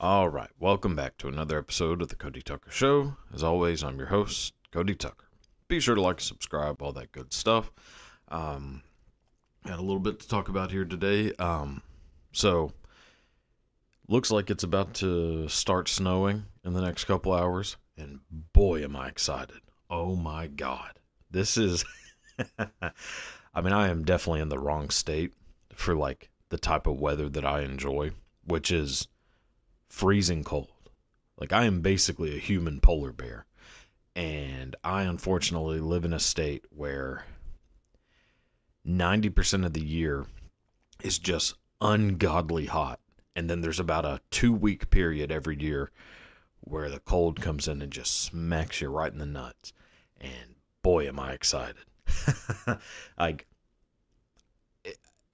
All right, welcome back to another episode of the Cody Tucker Show. As always, I'm your host, Cody Tucker. Be sure to like, subscribe, all that good stuff. Um, got a little bit to talk about here today. Um, so, looks like it's about to start snowing in the next couple hours, and boy, am I excited! Oh my god, this is. I mean, I am definitely in the wrong state for like the type of weather that I enjoy, which is freezing cold. Like I am basically a human polar bear. And I unfortunately live in a state where 90% of the year is just ungodly hot. And then there's about a two week period every year where the cold comes in and just smacks you right in the nuts. And boy, am I excited. like,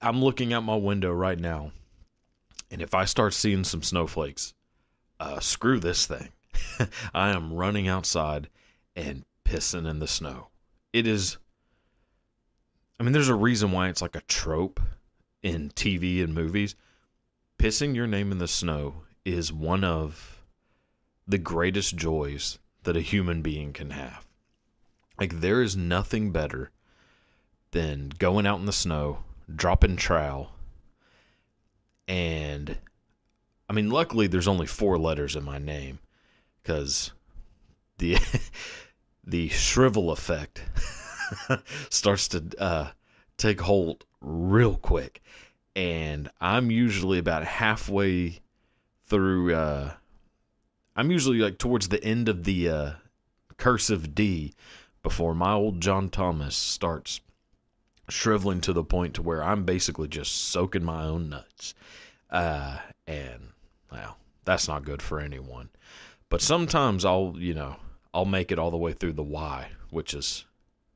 I'm looking out my window right now. And if I start seeing some snowflakes, uh, screw this thing. I am running outside and pissing in the snow. It is. I mean, there's a reason why it's like a trope in TV and movies. Pissing your name in the snow is one of the greatest joys that a human being can have. Like, there is nothing better than going out in the snow, dropping trowel, and I mean, luckily there's only four letters in my name because the the shrivel effect starts to uh, take hold real quick, and I'm usually about halfway through. Uh, I'm usually like towards the end of the uh, cursive D before my old John Thomas starts shriveling to the point to where I'm basically just soaking my own nuts. Uh, and well, that's not good for anyone. But sometimes I'll, you know, I'll make it all the way through the Y, which is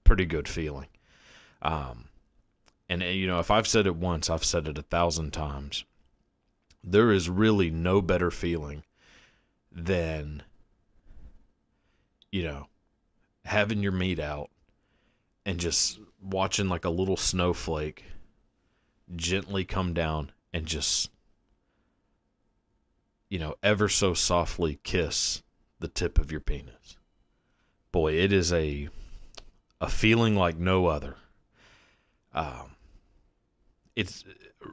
pretty good feeling. Um, and you know, if I've said it once, I've said it a thousand times. There is really no better feeling than, you know, having your meat out and just watching like a little snowflake gently come down and just you know, ever so softly kiss the tip of your penis. Boy, it is a a feeling like no other. Um, it's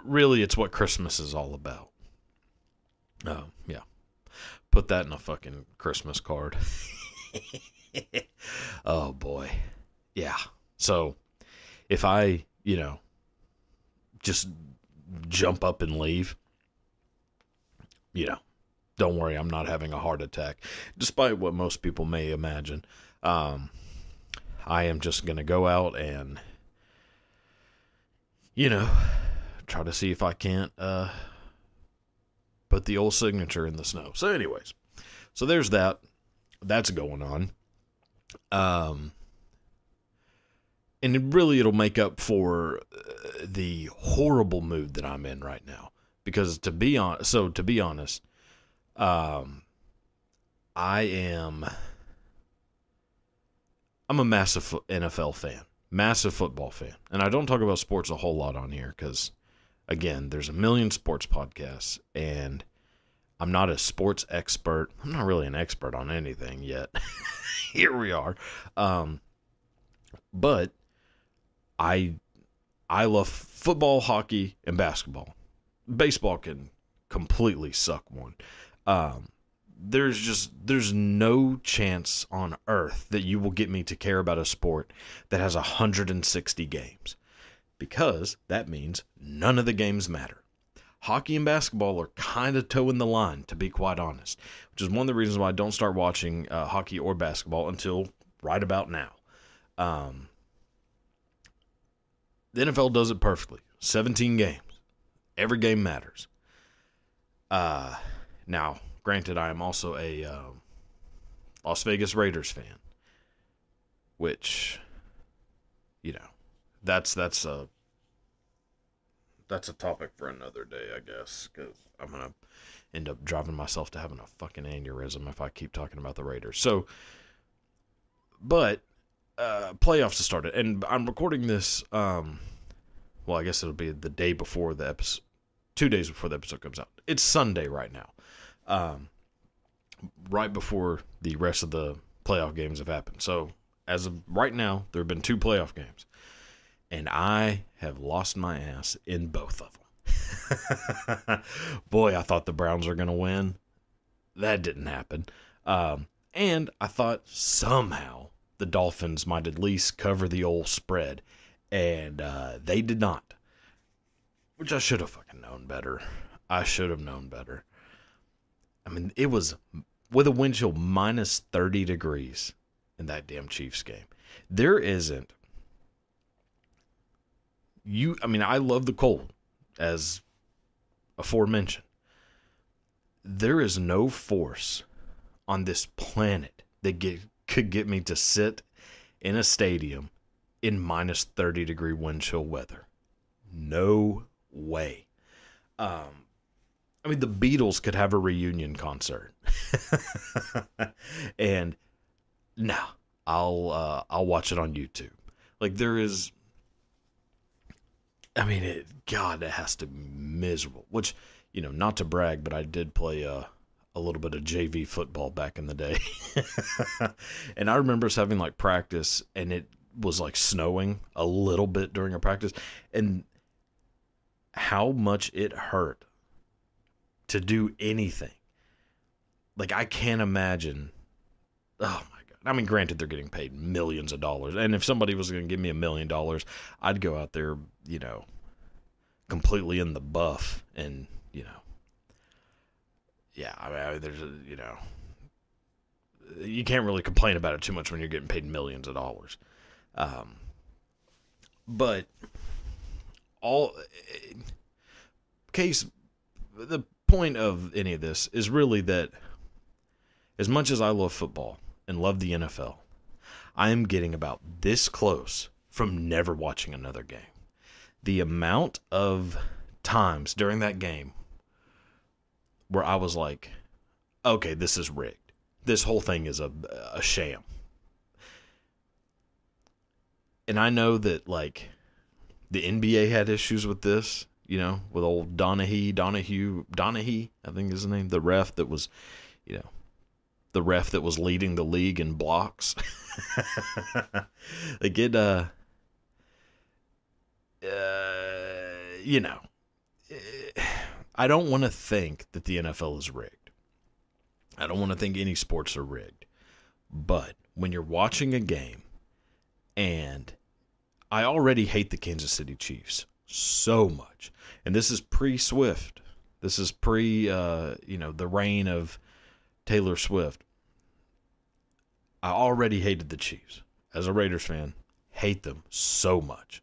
really it's what Christmas is all about. Um, yeah, put that in a fucking Christmas card. oh boy, yeah. So if I, you know, just jump up and leave, you know, don't worry, I'm not having a heart attack, despite what most people may imagine. Um, I am just going to go out and, you know, try to see if I can't uh, put the old signature in the snow. So, anyways, so there's that. That's going on. Um, and really it'll make up for uh, the horrible mood that I'm in right now. Because to be on, so to be honest, um, I am. I'm a massive NFL fan, massive football fan, and I don't talk about sports a whole lot on here because, again, there's a million sports podcasts, and I'm not a sports expert. I'm not really an expert on anything yet. here we are, um, but I I love football, hockey, and basketball. Baseball can completely suck one. Um, there's just there's no chance on earth that you will get me to care about a sport that has 160 games because that means none of the games matter. Hockey and basketball are kind of toeing the line, to be quite honest, which is one of the reasons why I don't start watching uh, hockey or basketball until right about now. Um, the NFL does it perfectly 17 games, every game matters. Uh, now, granted, I am also a um, Las Vegas Raiders fan, which, you know, that's that's a that's a topic for another day, I guess, because I'm gonna end up driving myself to having a fucking aneurysm if I keep talking about the Raiders. So, but uh, playoffs have started, and I'm recording this. Um, well, I guess it'll be the day before the episode, two days before the episode comes out. It's Sunday right now. um, right before the rest of the playoff games have happened. So as of right now, there have been two playoff games, and I have lost my ass in both of them. Boy, I thought the Browns were going to win. That didn't happen. Um, and I thought somehow the Dolphins might at least cover the old spread, and uh, they did not. Which I should have fucking known better. I should have known better. I mean, it was with a wind chill minus 30 degrees in that damn Chiefs game. There isn't. You, I mean, I love the cold, as aforementioned. There is no force on this planet that get, could get me to sit in a stadium in minus 30 degree wind chill weather. No way. Um, I mean, the Beatles could have a reunion concert, and no, I'll uh, I'll watch it on YouTube. Like there is, I mean, it, God, it has to be miserable. Which you know, not to brag, but I did play uh, a little bit of JV football back in the day, and I remember us having like practice, and it was like snowing a little bit during our practice, and how much it hurt to do anything. Like I can't imagine. Oh my god! I mean, granted, they're getting paid millions of dollars, and if somebody was going to give me a million dollars, I'd go out there, you know, completely in the buff, and you know, yeah. I mean, I mean there's a, you know, you can't really complain about it too much when you're getting paid millions of dollars. Um, but all case the point of any of this is really that as much as I love football and love the NFL, I am getting about this close from never watching another game. The amount of times during that game where I was like, okay, this is rigged. This whole thing is a, a sham. And I know that, like, the NBA had issues with this you know, with old Donahue, Donahue, Donahue, I think is his name, the ref that was, you know, the ref that was leading the league in blocks. they get, uh, uh, you know, I don't want to think that the NFL is rigged. I don't want to think any sports are rigged. But when you're watching a game, and I already hate the Kansas City Chiefs so much and this is pre Swift. This is pre, uh, you know, the reign of Taylor Swift. I already hated the Chiefs as a Raiders fan. Hate them so much.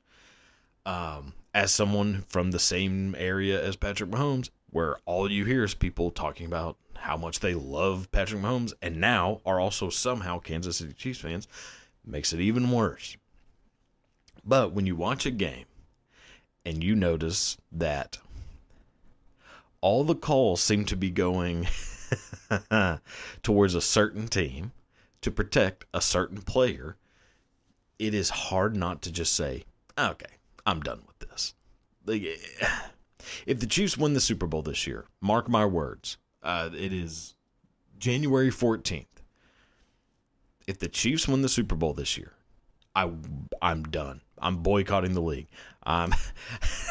Um, as someone from the same area as Patrick Mahomes, where all you hear is people talking about how much they love Patrick Mahomes and now are also somehow Kansas City Chiefs fans, makes it even worse. But when you watch a game and you notice that all the calls seem to be going towards a certain team to protect a certain player, it is hard not to just say, okay, I'm done with this. If the Chiefs win the Super Bowl this year, mark my words, uh, it is January 14th. If the Chiefs win the Super Bowl this year, I I'm done. I'm boycotting the league. I'm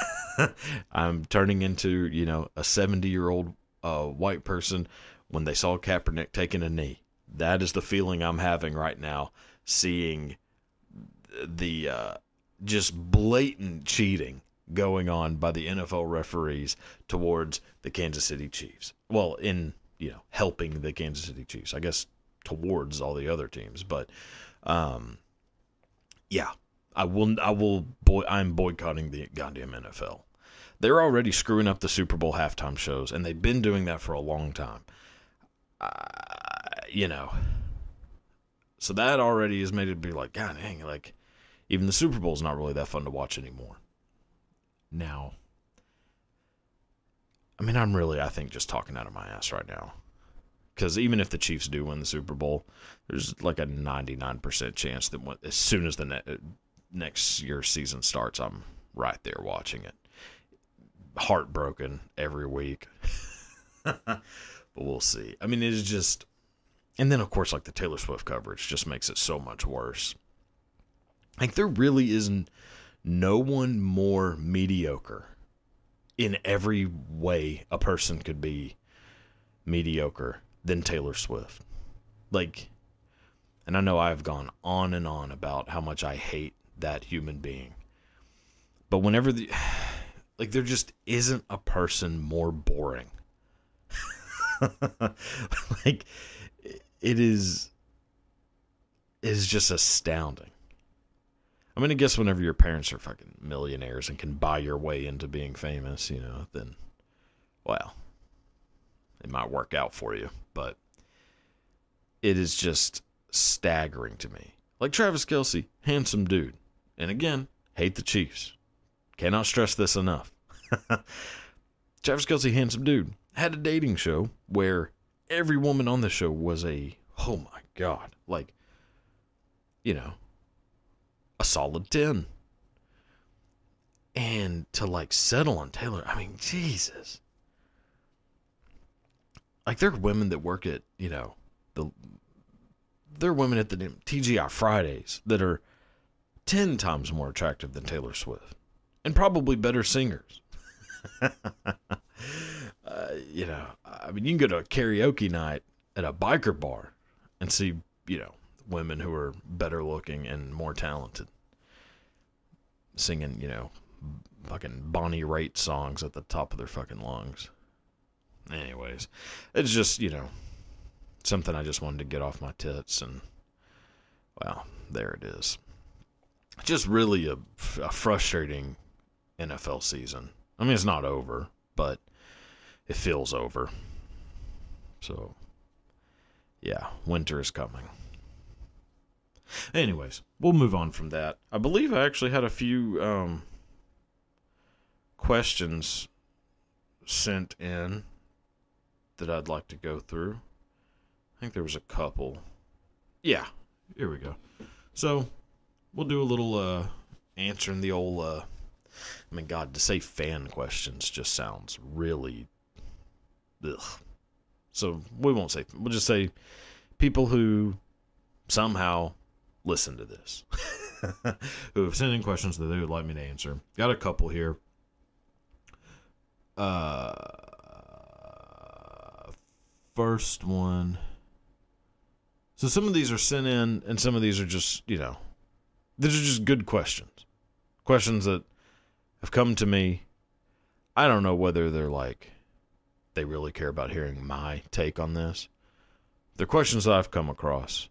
I'm turning into you know a 70 year old uh, white person when they saw Kaepernick taking a knee. That is the feeling I'm having right now, seeing the uh, just blatant cheating going on by the NFL referees towards the Kansas City Chiefs. Well, in you know helping the Kansas City Chiefs, I guess towards all the other teams, but um, yeah, I will. I will. Boy, I'm boycotting the goddamn NFL. They're already screwing up the Super Bowl halftime shows, and they've been doing that for a long time. Uh, you know, so that already has made it be like, God dang, like even the Super Bowl is not really that fun to watch anymore. Now, I mean, I'm really, I think, just talking out of my ass right now. Because even if the Chiefs do win the Super Bowl, there's like a 99% chance that as soon as the ne- next year's season starts, I'm right there watching it. Heartbroken every week. but we'll see. I mean, it is just, and then of course, like the Taylor Swift coverage just makes it so much worse. Like there really isn't no one more mediocre in every way a person could be mediocre than Taylor Swift. Like, and I know I've gone on and on about how much I hate that human being. But whenever the, like, there just isn't a person more boring. like, it is, it is just astounding. I mean, I guess whenever your parents are fucking millionaires and can buy your way into being famous, you know, then, well, it might work out for you. But it is just staggering to me. Like Travis Kelce, handsome dude. And again, hate the Chiefs. Cannot stress this enough. Travis Kelce, handsome dude, had a dating show where every woman on the show was a, oh my God, like, you know, a solid 10. And to like settle on Taylor, I mean, Jesus. Like there are women that work at, you know, the there are women at the TGI Fridays that are 10 times more attractive than Taylor Swift and probably better singers. uh, you know, I mean, you can go to a karaoke night at a biker bar and see, you know, women who are better looking and more talented singing, you know, fucking Bonnie Raitt songs at the top of their fucking lungs. Anyways, it's just, you know, something I just wanted to get off my tits and well, there it is. Just really a, a frustrating NFL season. I mean, it's not over, but it feels over. So, yeah, winter is coming. Anyways, we'll move on from that. I believe I actually had a few um, questions sent in that I'd like to go through. I think there was a couple. Yeah, here we go. So, we'll do a little uh, answering the old. Uh, I mean, God, to say fan questions just sounds really. Ugh. So we won't say. We'll just say people who somehow listen to this, who have sent in questions that they would like me to answer. Got a couple here. Uh, first one. So some of these are sent in, and some of these are just, you know, these are just good questions. Questions that have come to me. I don't know whether they're like, they really care about hearing my take on this. They're questions that I've come across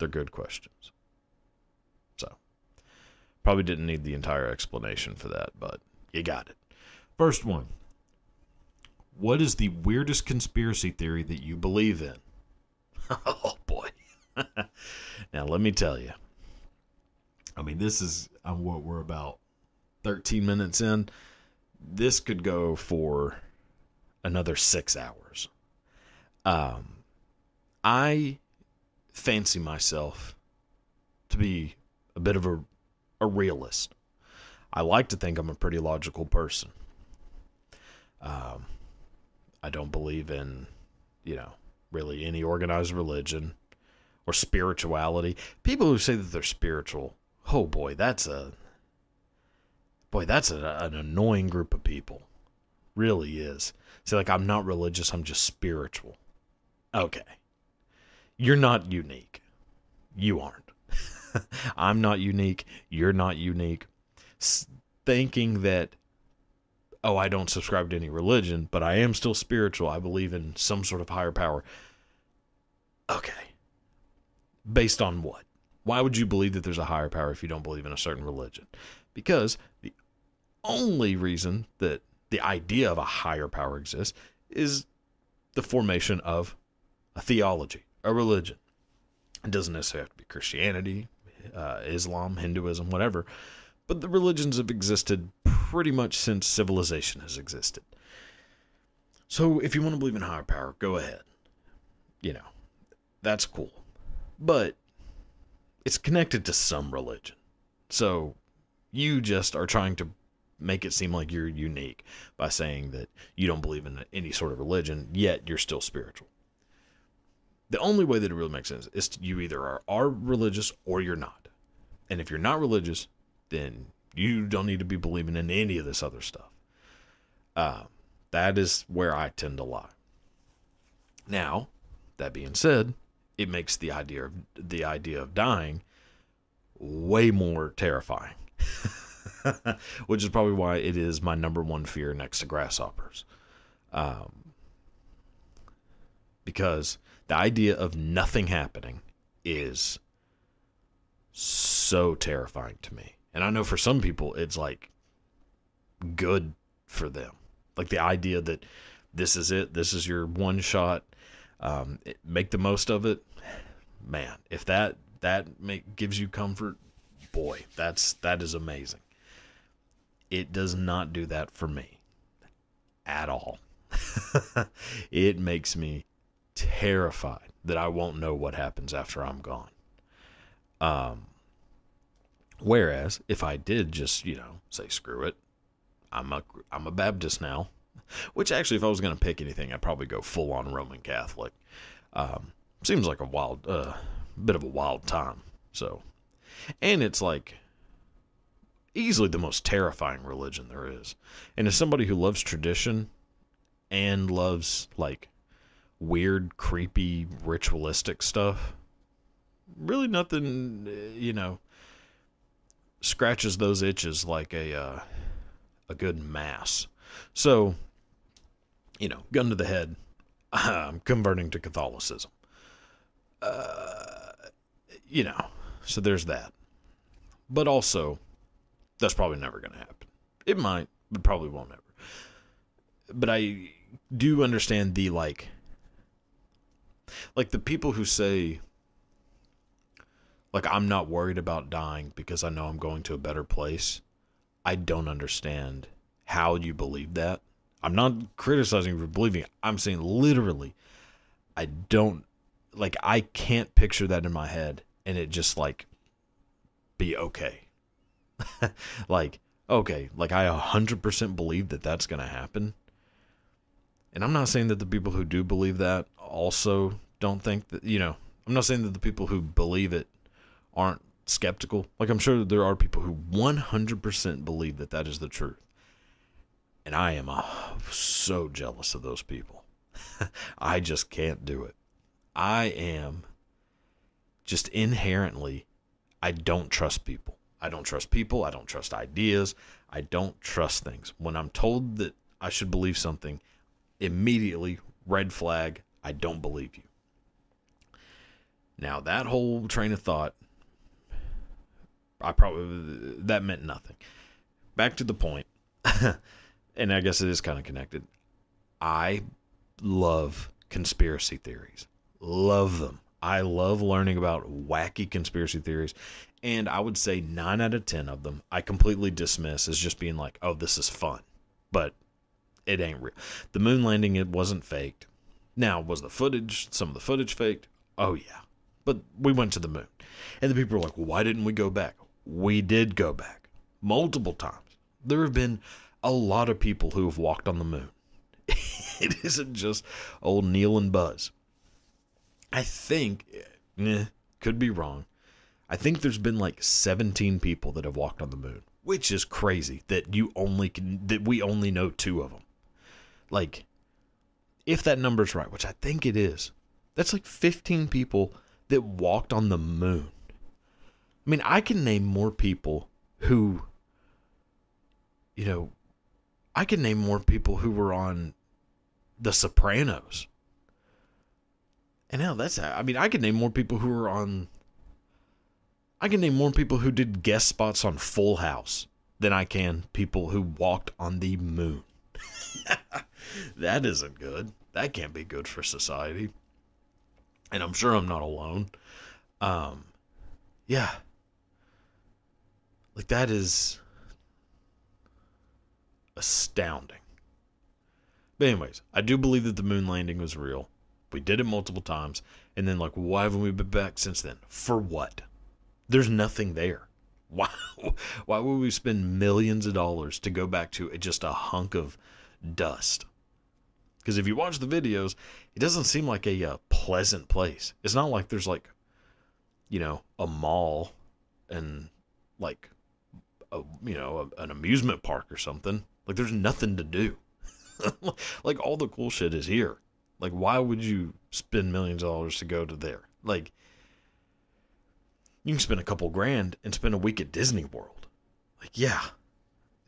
they're good questions. So, probably didn't need the entire explanation for that, but you got it. First one What is the weirdest conspiracy theory that you believe in? oh, boy. now, let me tell you. I mean, this is uh, what we're about 13 minutes in. This could go for another six hours. Um, I fancy myself to be a bit of a, a realist. I like to think I'm a pretty logical person. Um, I don't believe in, you know, really any organized religion or spirituality. People who say that they're spiritual, oh boy, that's a boy, that's a, an annoying group of people. Really is. Say like I'm not religious, I'm just spiritual. Okay you're not unique. You aren't. I'm not unique. You're not unique. S- thinking that, oh, I don't subscribe to any religion, but I am still spiritual. I believe in some sort of higher power. Okay. Based on what? Why would you believe that there's a higher power if you don't believe in a certain religion? Because the only reason that the idea of a higher power exists is the formation of a theology a religion. It doesn't necessarily have to be Christianity, uh, Islam, Hinduism, whatever. But the religions have existed pretty much since civilization has existed. So if you want to believe in higher power, go ahead. You know, that's cool. But it's connected to some religion. So you just are trying to make it seem like you're unique by saying that you don't believe in any sort of religion, yet you're still spiritual. The only way that it really makes sense is to, you either are, are religious or you're not. And if you're not religious, then you don't need to be believing in any of this other stuff. Uh, that is where I tend to lie. Now, that being said, it makes the idea of the idea of dying way more terrifying. Which is probably why it is my number one fear next to grasshoppers. Um, because the idea of nothing happening is so terrifying to me. And I know for some people it's like good for them. Like the idea that this is it, this is your one shot, um, make the most of it. Man, if that that make, gives you comfort, boy, that's that is amazing. It does not do that for me at all. it makes me terrified that I won't know what happens after I'm gone. Um, whereas if I did just, you know, say screw it, I'm a I'm a Baptist now, which actually if I was going to pick anything, I'd probably go full on Roman Catholic. Um, seems like a wild uh, bit of a wild time. So, and it's like easily the most terrifying religion there is. And as somebody who loves tradition and loves like weird, creepy, ritualistic stuff, really nothing, uh, you know, scratches those itches like a uh, a good mass. So, you know, gun to the head, I'm converting to Catholicism. Uh, you know, so there's that. But also, that's probably never going to happen. It might, but probably won't ever. But I do understand the like, like the people who say, like, I'm not worried about dying because I know I'm going to a better place. I don't understand how you believe that. I'm not criticizing you for believing it. I'm saying literally, I don't like I can't picture that in my head and it just like be okay. like okay, like I 100% believe that that's going to happen. And I'm not saying that the people who do believe that also don't think that, you know, I'm not saying that the people who believe it aren't skeptical. Like I'm sure that there are people who 100% believe that that is the truth. And I am uh, so jealous of those people. I just can't do it. I am just inherently, I don't trust people. I don't trust people. I don't trust ideas. I don't trust things. When I'm told that I should believe something, immediately, red flag, I don't believe you. Now, that whole train of thought, I probably, that meant nothing. Back to the and I guess it is kind of connected. I love conspiracy theories. Love them. I love learning about wacky conspiracy theories. And I would say nine out of 10 of them I completely dismiss as just being like, oh, this is fun. But it ain't real. The moon landing, it wasn't faked. Now, was the footage, some of the footage faked? Oh, yeah. But we went to the moon. And the people were like, well, why didn't we go back? We did go back multiple times. There have been a lot of people who have walked on the moon. it isn't just old Neil and Buzz. I think, eh, could be wrong. I think there's been like 17 people that have walked on the moon, which is crazy that you only can that we only know two of them. Like, if that number's right, which I think it is, that's like 15 people that walked on the moon. I mean, I can name more people who, you know, I can name more people who were on The Sopranos. And hell, that's I mean, I can name more people who were on. I can name more people who did guest spots on Full House than I can people who walked on the moon. that isn't good. That can't be good for society. And I'm sure I'm not alone. Um, yeah. Like that is astounding. But anyways, I do believe that the moon landing was real. We did it multiple times, and then like, why haven't we been back since then? For what? There's nothing there. Why, why would we spend millions of dollars to go back to just a hunk of dust? Because if you watch the videos, it doesn't seem like a uh, pleasant place. It's not like there's like, you know, a mall and like, a, you know, a, an amusement park or something. Like there's nothing to do. like all the cool shit is here. Like why would you spend millions of dollars to go to there? Like you can spend a couple grand and spend a week at Disney World. Like, yeah.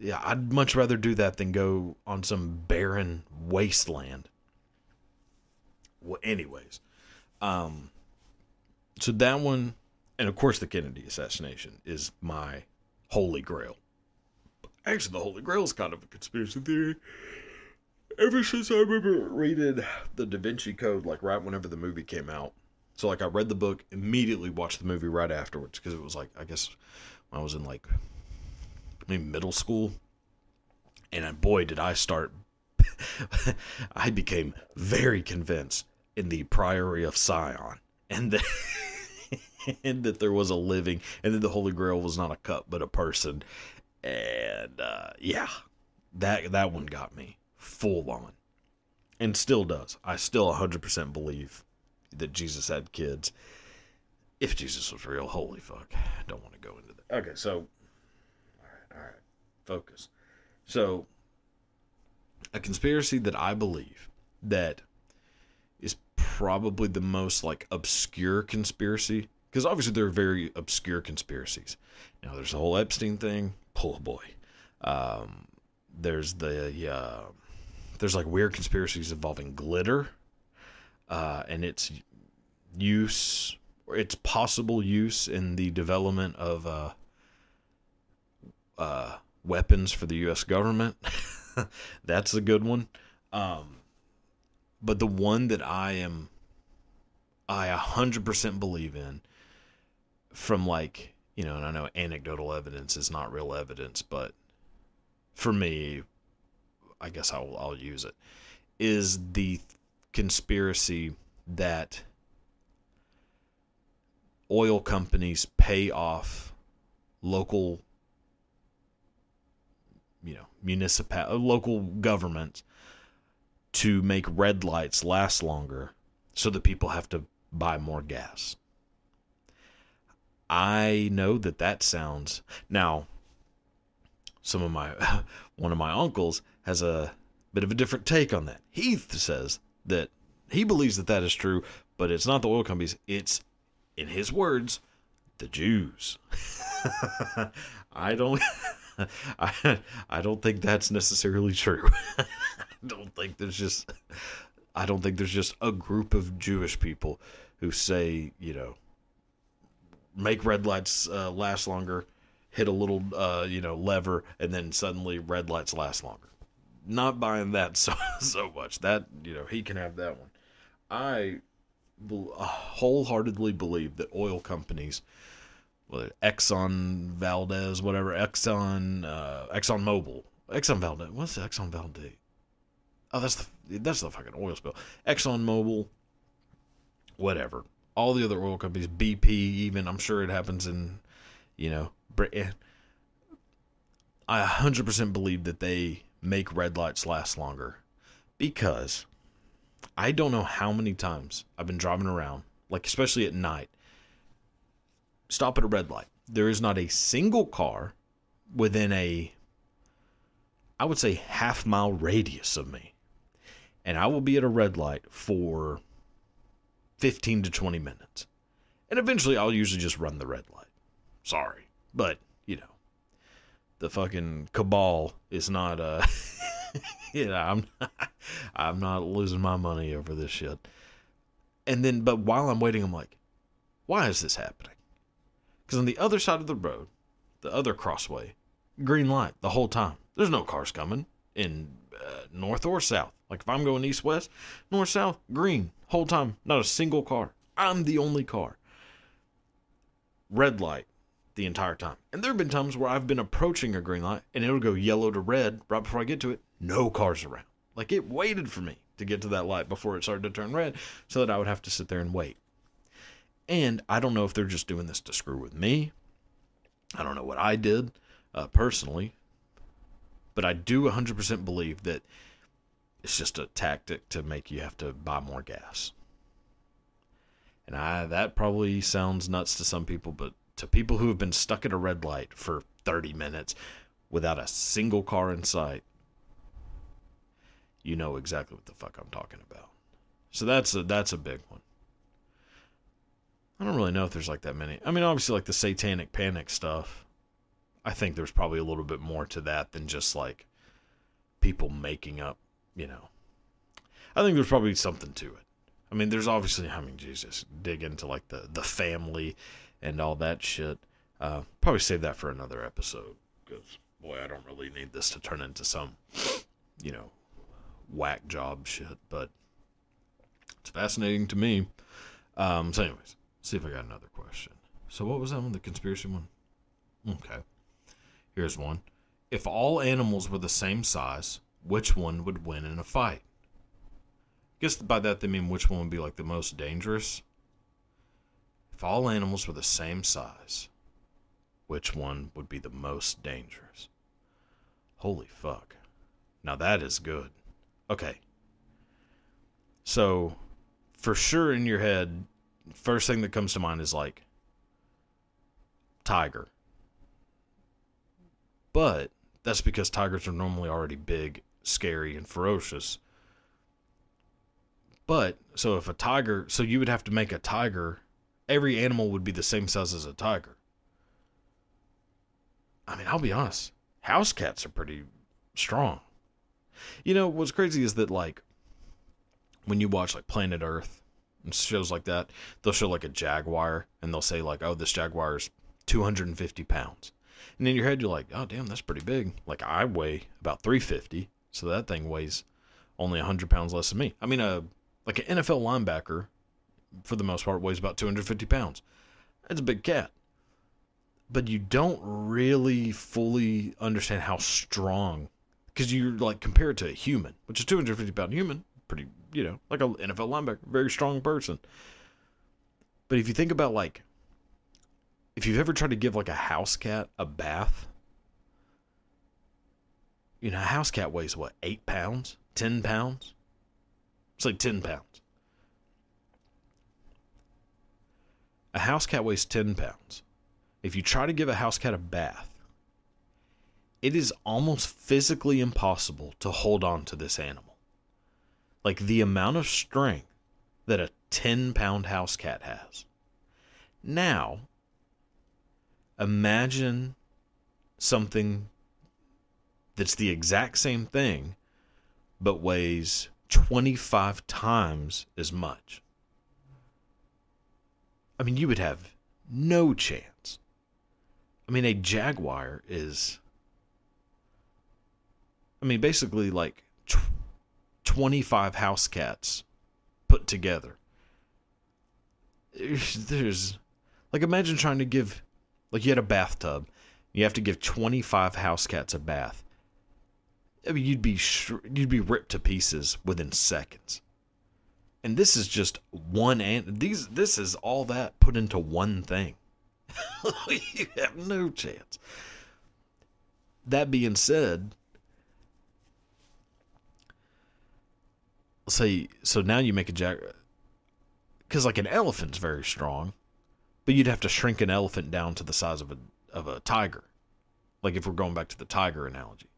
Yeah, I'd much rather do that than go on some barren wasteland. Well, anyways. Um so that one and of course the Kennedy assassination is my holy grail. Actually, the Holy Grail is kind of a conspiracy theory. Ever since I remember reading the Da Vinci Code, like right whenever the movie came out, so like I read the book, immediately watched the movie right afterwards because it was like I guess I was in like maybe middle school, and boy did I start. I became very convinced in the Priory of Sion, and that and that there was a living, and that the Holy Grail was not a cup but a person, and uh, yeah, that that one got me full on, and still does. I still 100% believe that Jesus had kids. If Jesus was real, holy fuck. I don't want to go into that. Okay, so all right, all right. Focus. So a conspiracy that I believe that is probably the most like obscure conspiracy because obviously there are very obscure conspiracies. Now there's the whole Epstein thing. pull Oh boy. Um, there's the uh, there's like weird conspiracies involving glitter uh, and its use, or its possible use in the development of uh, uh, weapons for the U.S. government. That's a good one. Um, but the one that I am, I 100% believe in from like, you know, and I know anecdotal evidence is not real evidence, but for me, I guess I'll, I'll use it, is the conspiracy that oil companies pay off local you know municipal uh, local government to make red lights last longer so that people have to buy more gas i know that that sounds now some of my one of my uncles has a bit of a different take on that. Heath says that he believes that that is true, but it's not the oil companies. It's, in his words, the Jews. I don't. I, I don't think that's necessarily true. I don't think there's just I don't think there's just a group of Jewish people who say, you know, make red lights uh, last longer, hit a little uh, you know, lever and then suddenly red lights last longer not buying that so so much. That you know he can have that one. I uh, wholeheartedly believe that oil companies, Exxon Valdez, whatever Exxon uh, Exxon Mobil, Exxon Valdez, what's Exxon Valdez? Oh, that's the that's the fucking oil spill. Exxon Mobil, whatever. All the other oil companies, BP, even I'm sure it happens in, you know, Britain. I 100% believe that they make red lights last longer because I don't know how many times I've been driving around, like especially at night, stop at a red light. There is not a single car within a, I would say, half mile radius of me. And I will be at a red light for 15 to 20 minutes. And eventually I'll usually just run the red light. Sorry. But, you know, the fucking cabal is not uh you know i'm i'm not losing my money over this shit and then but while i'm waiting i'm like why is this happening because on the other side of the road the other crossway green light the whole time there's no cars coming in uh, north or south like if i'm going east west north south green whole time not a single car i'm the only car red light the entire time. And there have been times where I've been approaching a green light and it'll go yellow to red right before I get to it. No cars around. Like it waited for me to get to that light before it started to turn red so that I would have to sit there and wait. And I don't know if they're just doing this to screw with me I don't know what I did uh, personally, but I do 100% believe that it's just a tactic to make you have to buy more gas. And I that probably sounds nuts to some people, but to people who have been stuck at a red light for 30 minutes without a single car in sight, you know exactly what the fuck I'm talking about. So that's a that's a big one. I don't really know if there's like that many. I mean, obviously like the satanic panic stuff. I think there's probably a little bit more to that than just like people making up, you know. I think there's probably something to it. I mean, there's obviously, I mean, Jesus, dig into like the the family and all that shit. Uh, probably save that for another episode because boy, I don't really need this to turn into some, you know, whack job shit. But it's fascinating to me. Um, so, anyways, see if I got another question. So, what was that one? The conspiracy one? Okay. Here's one. If all animals were the same size, which one would win in a fight? I guess by that they mean which one would be like the most dangerous. If all animals were the same size, which one would be the most dangerous? Holy fuck. Now that is good. Okay. So, for sure in your head, first thing that comes to mind is like tiger. But that's because tigers are normally already big, scary, and ferocious. But so if a tiger, so you would have to make a tiger, every animal would be the same size as a tiger. I mean, I'll be honest, house cats are pretty strong. You know, what's crazy is that like when you watch like Planet Earth shows like that, they'll show like a jaguar and they'll say like, "Oh, this jaguar is 250 pounds," and in your head you're like, "Oh, damn, that's pretty big." Like I weigh about 350, so that thing weighs only 100 pounds less than me. I mean, a like an NFL linebacker, for the most part, weighs about 250 pounds. That's a big cat. But you don't really fully understand how strong, because you like compare it to a human, which is 250 pound human, pretty, you know, like an NFL linebacker, very strong person. But if you think about like, if you've ever tried to give like a house cat a bath, you know, a house cat weighs what, eight pounds, 10 pounds? It's like 10 pounds. A house cat weighs 10 pounds. If you try to give a house cat a bath, it is almost physically impossible to hold on to this animal. Like the amount of strength that a 10 pound house cat has. Now, imagine something that's the exact same thing but weighs 25 times as much. I mean, you would have no chance. I mean, a jaguar is. I mean, basically like 25 house cats put together. There's. Like, imagine trying to give. Like, you had a bathtub. You have to give 25 house cats a bath. I mean, you'd be sh- you'd be ripped to pieces within seconds. And this is just one and these this is all that put into one thing. you have no chance. That being said, say so now you make a jack because like an elephant's very strong, but you'd have to shrink an elephant down to the size of a of a tiger. Like if we're going back to the tiger analogy,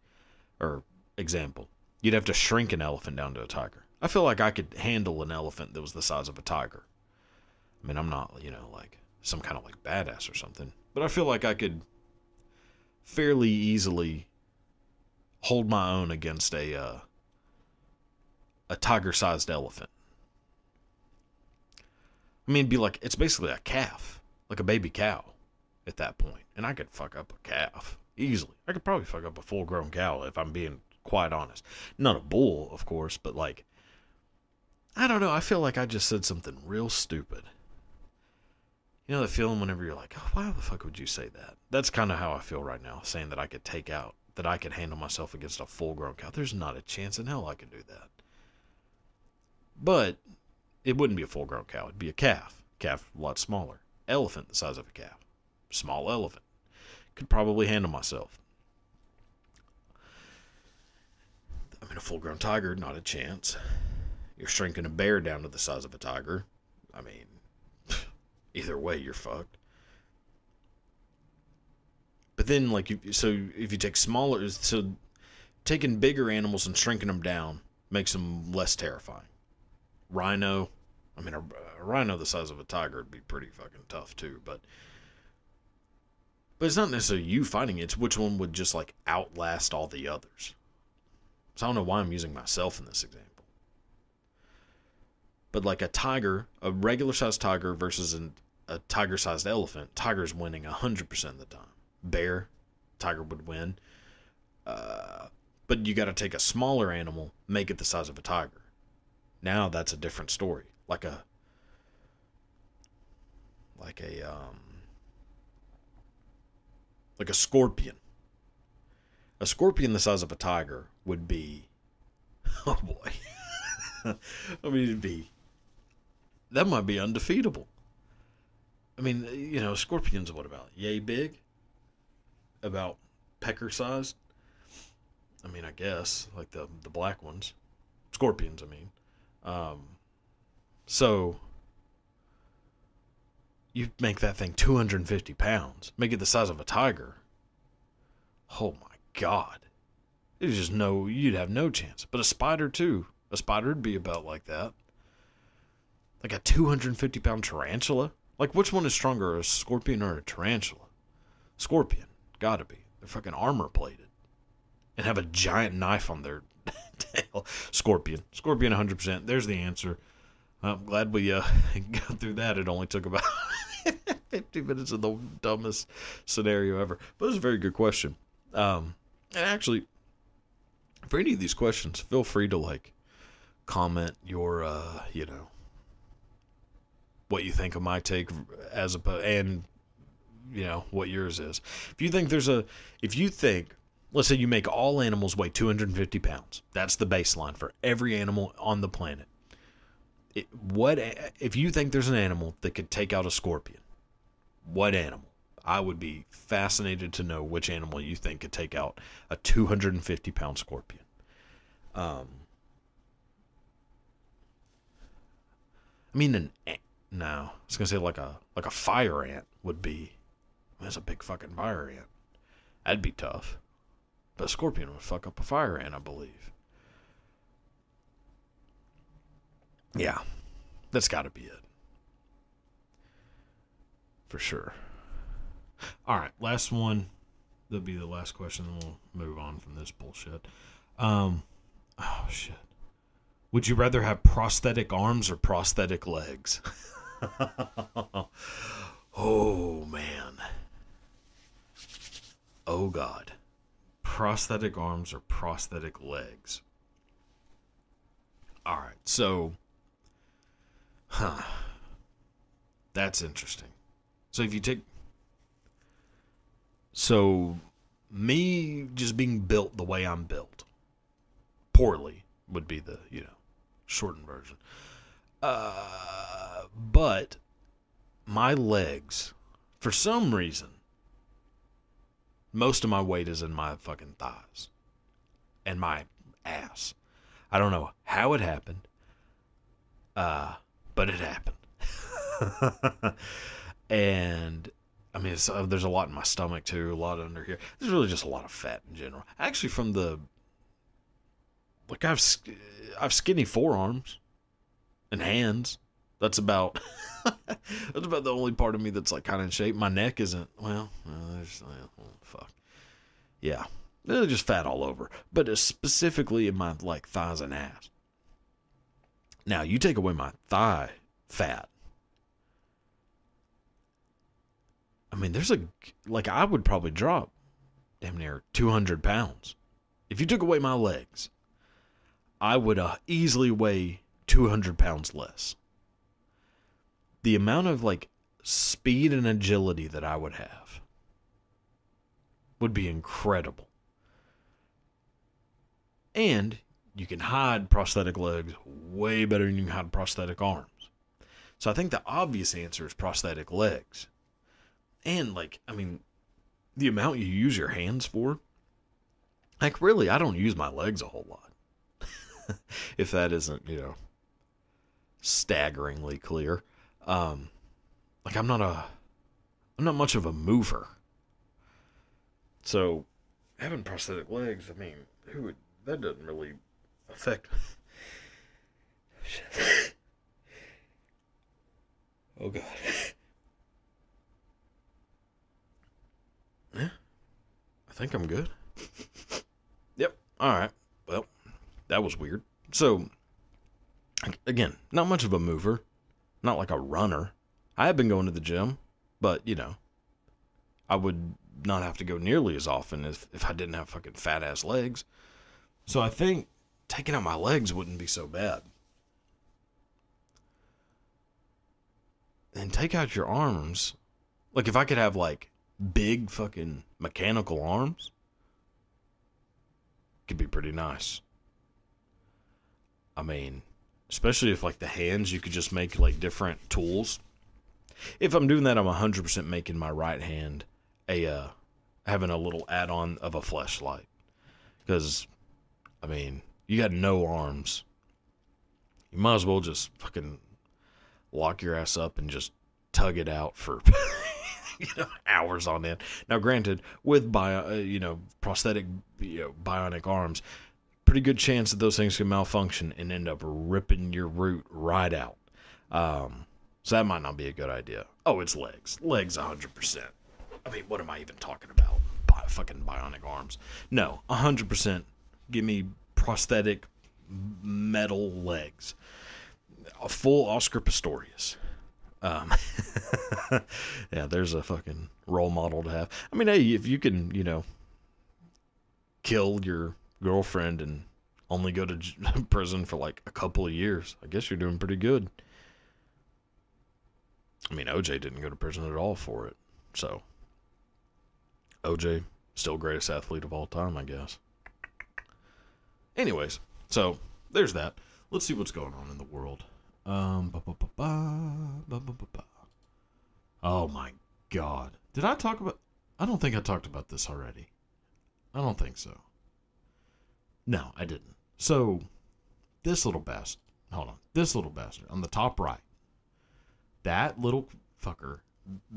or example. You'd have to shrink an elephant down to a tiger. I feel like I could handle an elephant that was the size of a tiger. I mean, I'm not, you know, like some kind of like badass or something, but I feel like I could fairly easily hold my own against a uh, a tiger-sized elephant. I mean, be like it's basically a calf, like a baby cow, at that point. and I could fuck up a calf easily. I could probably fuck up a full-grown cow if I'm being quite honest. Not a bull, of course, but like, I don't know. I feel like I just said something real stupid. You know the feeling whenever you're like, oh, why the fuck would you say that? That's kind of how I feel right now, saying that I could take out, that I could handle myself against a full grown cow. There's not a chance in hell I could do that. But it wouldn't be a full grown cow, it'd be a calf. Calf a lot smaller. Elephant the size of a calf. Small elephant. could probably handle myself. I mean, a full grown tiger, not a chance. You're shrinking a bear down to the size of a tiger. I mean, either way, you're fucked. But then, like, so if you take smaller, so taking bigger animals and shrinking them down makes them less terrifying. Rhino, I mean, a, a rhino the size of a tiger would be pretty fucking tough too, but but it's not necessarily you fighting it, it's which one would just like outlast all the others. So I don't know why I'm using myself in this example. But like a tiger, a regular sized tiger versus an, a tiger sized elephant, tiger's winning 100% of the time. Bear, tiger would win. Uh, but you got to take a smaller animal, make it the size of a tiger. Now that's a different story. Like a like a um like a scorpion. A scorpion the size of a tiger would be oh boy. I mean it'd be that might be undefeatable. I mean, you know, scorpions what about? Yay big? About pecker sized? I mean, I guess like the the black ones, scorpions. I mean, um, so you make that thing 250 pounds, make it the size of a tiger. Oh my god, there's just no you'd have no chance. But a spider too, a spider would be about like that. Like a 250 pound tarantula. Like which one is stronger, a scorpion or a tarantula? Scorpion, gotta be. They're fucking armor plated and have a giant knife on their tail. Scorpion. Scorpion 100%. There's the answer. I'm glad we uh, got through that. It only took about 50 minutes of the dumbest scenario ever. But it was a very good question. Um, and actually, for any of these questions, feel free to like comment your, uh, you know, what you think of my take as a and you know what yours is. If you think there's a, if you think let's say you make all animals weigh 250 pounds. That's the baseline for every animal on the planet. It, what if you think there's an animal that could take out a scorpion? What animal? I would be fascinated to know which animal you think could take out a 250 pound scorpion. Um, I mean, an no, I was gonna say like a like a fire ant would be. That's a big fucking fire ant. That'd be tough. But a Scorpion would fuck up a fire ant, I believe. Yeah, that's got to be it. For sure. All right, last one. That'll be the last question, then we'll move on from this bullshit. Um, oh, shit. Would you rather have prosthetic arms or prosthetic legs? oh, man. Oh, God prosthetic arms or prosthetic legs. All right, so, huh, that's interesting. So if you take, so me just being built the way I'm built, poorly would be the you know shortened version. Uh, but my legs, for some reason, most of my weight is in my fucking thighs and my ass. I don't know how it happened, uh, but it happened. and I mean, uh, there's a lot in my stomach too, a lot under here. There's really just a lot of fat in general. Actually, from the like, I've I've skinny forearms and hands. That's about that's about the only part of me that's like kind of in shape. My neck isn't. Well, uh, there's well, fuck. Yeah, they're just fat all over, but specifically in my like thighs and ass. Now you take away my thigh fat. I mean, there's a like I would probably drop damn near 200 pounds if you took away my legs. I would uh, easily weigh 200 pounds less the amount of like speed and agility that I would have would be incredible. And you can hide prosthetic legs way better than you can hide prosthetic arms. So I think the obvious answer is prosthetic legs. And like, I mean, the amount you use your hands for, like really, I don't use my legs a whole lot. if that isn't, you know, staggeringly clear. Um, like I'm not a, I'm not much of a mover. So, having prosthetic legs, I mean, who would that doesn't really affect. oh god. Yeah, I think I'm good. yep. All right. Well, that was weird. So, again, not much of a mover, not like a runner. I have been going to the gym, but you know, I would not have to go nearly as often if, if I didn't have fucking fat ass legs. So I think taking out my legs wouldn't be so bad. And take out your arms. Like if I could have like big fucking mechanical arms, could be pretty nice. I mean, especially if like the hands you could just make like different tools. If I'm doing that, I'm 100% making my right hand a uh, having a little add-on of a flashlight because I mean you got no arms. You might as well just fucking lock your ass up and just tug it out for you know hours on end. Now, granted, with bio, uh, you know prosthetic, you know, bionic arms, pretty good chance that those things can malfunction and end up ripping your root right out. Um, so that might not be a good idea. Oh, it's legs, legs, hundred percent. I mean, what am I even talking about? Bi- fucking bionic arms? No, hundred percent. Give me prosthetic metal legs. A full Oscar Pistorius. Um, yeah, there's a fucking role model to have. I mean, hey, if you can, you know, kill your girlfriend and only go to prison for like a couple of years, I guess you're doing pretty good. I mean, OJ didn't go to prison at all for it. So, OJ, still greatest athlete of all time, I guess. Anyways, so there's that. Let's see what's going on in the world. Um. Oh my god. Did I talk about I don't think I talked about this already. I don't think so. No, I didn't. So, this little bastard, hold on. This little bastard on the top right. That little fucker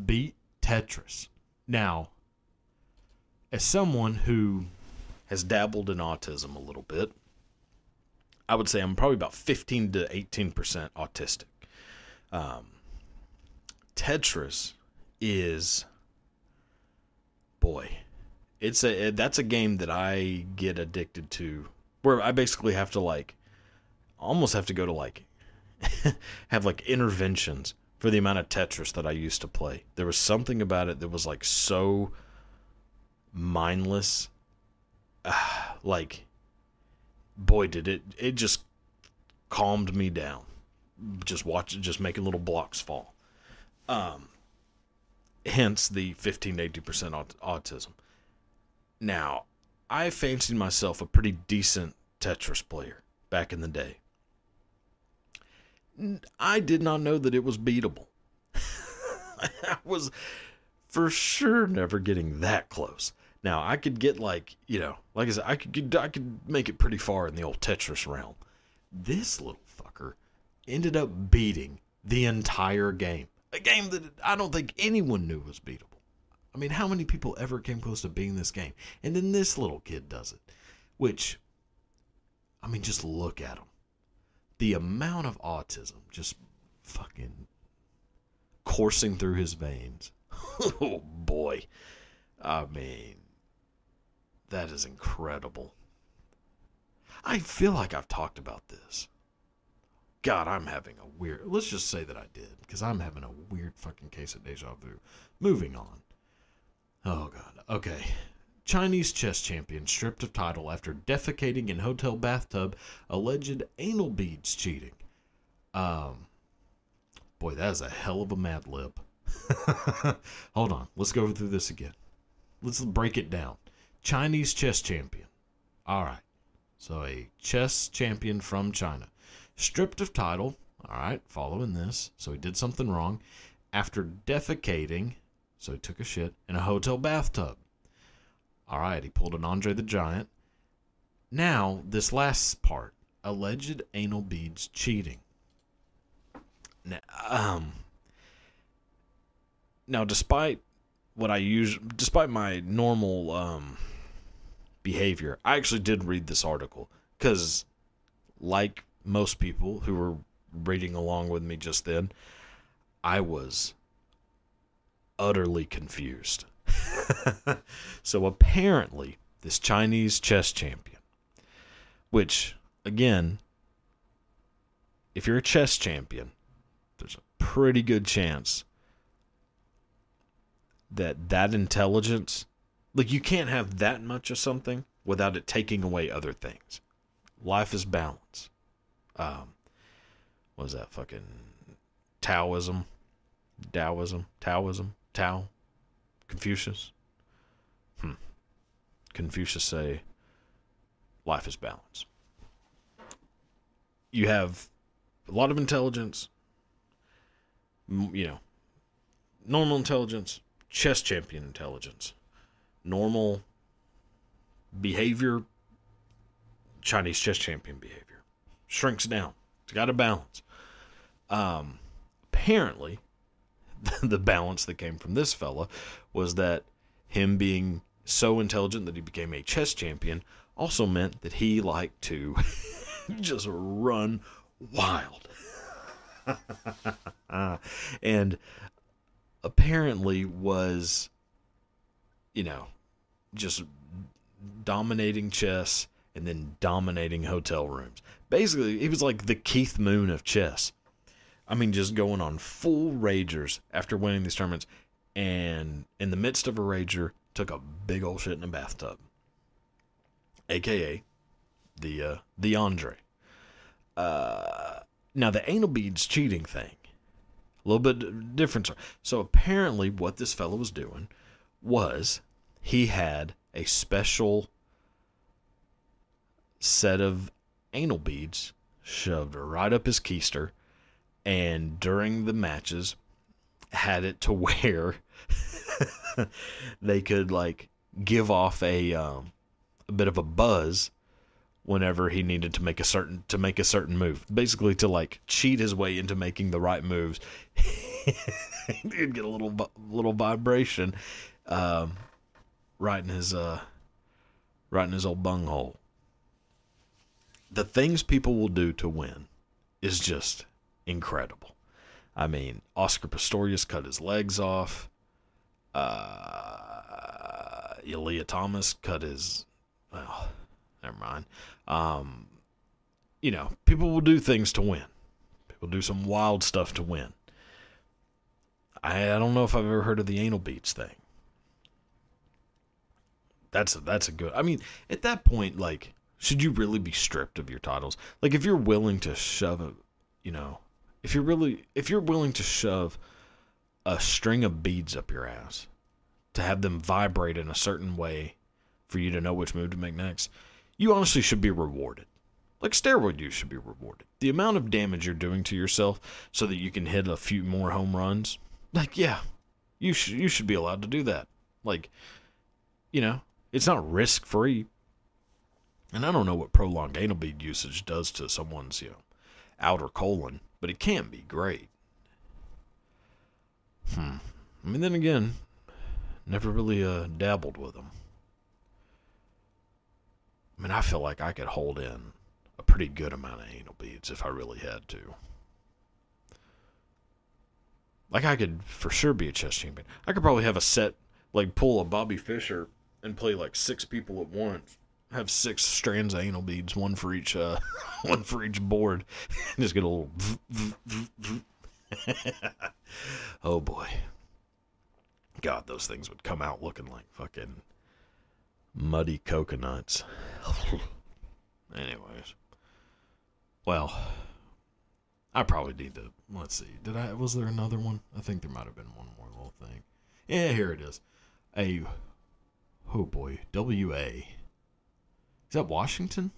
beat Tetris. Now, as someone who has dabbled in autism a little bit, I would say I'm probably about 15 to 18% autistic. Um, Tetris is, boy, it's a that's a game that I get addicted to, where I basically have to like, almost have to go to like, have like interventions for the amount of Tetris that I used to play. There was something about it that was like so mindless. like, boy, did it! It just calmed me down. Just watch, just making little blocks fall. Um, hence the 15 to 80 percent autism. Now, I fancied myself a pretty decent Tetris player back in the day. I did not know that it was beatable. I was for sure never getting that close. Now I could get like you know, like I said, I could get, I could make it pretty far in the old Tetris realm. This little fucker ended up beating the entire game, a game that I don't think anyone knew was beatable. I mean, how many people ever came close to beating this game? And then this little kid does it, which, I mean, just look at him. The amount of autism just fucking coursing through his veins. oh boy. I mean, that is incredible. I feel like I've talked about this. God, I'm having a weird. Let's just say that I did, because I'm having a weird fucking case of deja vu. Moving on. Oh, God. Okay. Chinese chess champion stripped of title after defecating in hotel bathtub, alleged anal beads cheating. Um, boy, that is a hell of a mad lib. Hold on. Let's go through this again. Let's break it down. Chinese chess champion. All right. So a chess champion from China. Stripped of title. All right. Following this. So he did something wrong. After defecating. So he took a shit in a hotel bathtub. All right, he pulled an Andre the Giant. Now, this last part alleged anal beads cheating. Now, um, now despite what I use, despite my normal um, behavior, I actually did read this article because, like most people who were reading along with me just then, I was utterly confused. so apparently, this Chinese chess champion, which again, if you're a chess champion, there's a pretty good chance that that intelligence, like you can't have that much of something without it taking away other things. Life is balance. Um, what is that fucking Taoism? Taoism? Taoism? Tao? Confucius? Hmm. Confucius say life is balance. You have a lot of intelligence, you know, normal intelligence, chess champion intelligence, normal behavior, Chinese chess champion behavior. Shrinks down. It's got a balance. Um, apparently, the balance that came from this fella was that him being so intelligent that he became a chess champion also meant that he liked to just run wild. and apparently was, you know, just dominating chess and then dominating hotel rooms. Basically, he was like the Keith Moon of chess. I mean, just going on full ragers after winning these tournaments, and in the midst of a rager, took a big old shit in a bathtub, aka the uh, the Andre. Uh, now the anal beads cheating thing, a little bit different. So apparently, what this fellow was doing was he had a special set of anal beads shoved right up his keister and during the matches had it to where they could like give off a um, a bit of a buzz whenever he needed to make a certain to make a certain move. Basically to like cheat his way into making the right moves he'd get a little little vibration um, right in his uh right in his old bunghole. The things people will do to win is just incredible. I mean, Oscar Pistorius cut his legs off. Uh, Thomas cut his. Well, never mind. Um, you know, people will do things to win. People do some wild stuff to win. I, I don't know if I've ever heard of the anal beats thing. That's a, that's a good. I mean, at that point, like, should you really be stripped of your titles? Like, if you're willing to shove a, you know, if you're really if you're willing to shove a string of beads up your ass to have them vibrate in a certain way for you to know which move to make next, you honestly should be rewarded. Like steroid use should be rewarded. The amount of damage you're doing to yourself so that you can hit a few more home runs, like yeah, you should you should be allowed to do that. Like, you know, it's not risk free. And I don't know what prolonged anal bead usage does to someone's, you know, outer colon but it can be great. Hmm. I mean, then again, never really uh, dabbled with them. I mean, I feel like I could hold in a pretty good amount of anal beads if I really had to. Like, I could for sure be a chess champion. I could probably have a set, like, pull a Bobby Fischer and play like six people at once have six strands of anal beads, one for each, uh, one for each board. Just get a little. oh boy, God, those things would come out looking like fucking muddy coconuts. Anyways, well, I probably need to. Let's see. Did I? Was there another one? I think there might have been one more little thing. Yeah, here it is. A. Oh boy, W A is that Washington?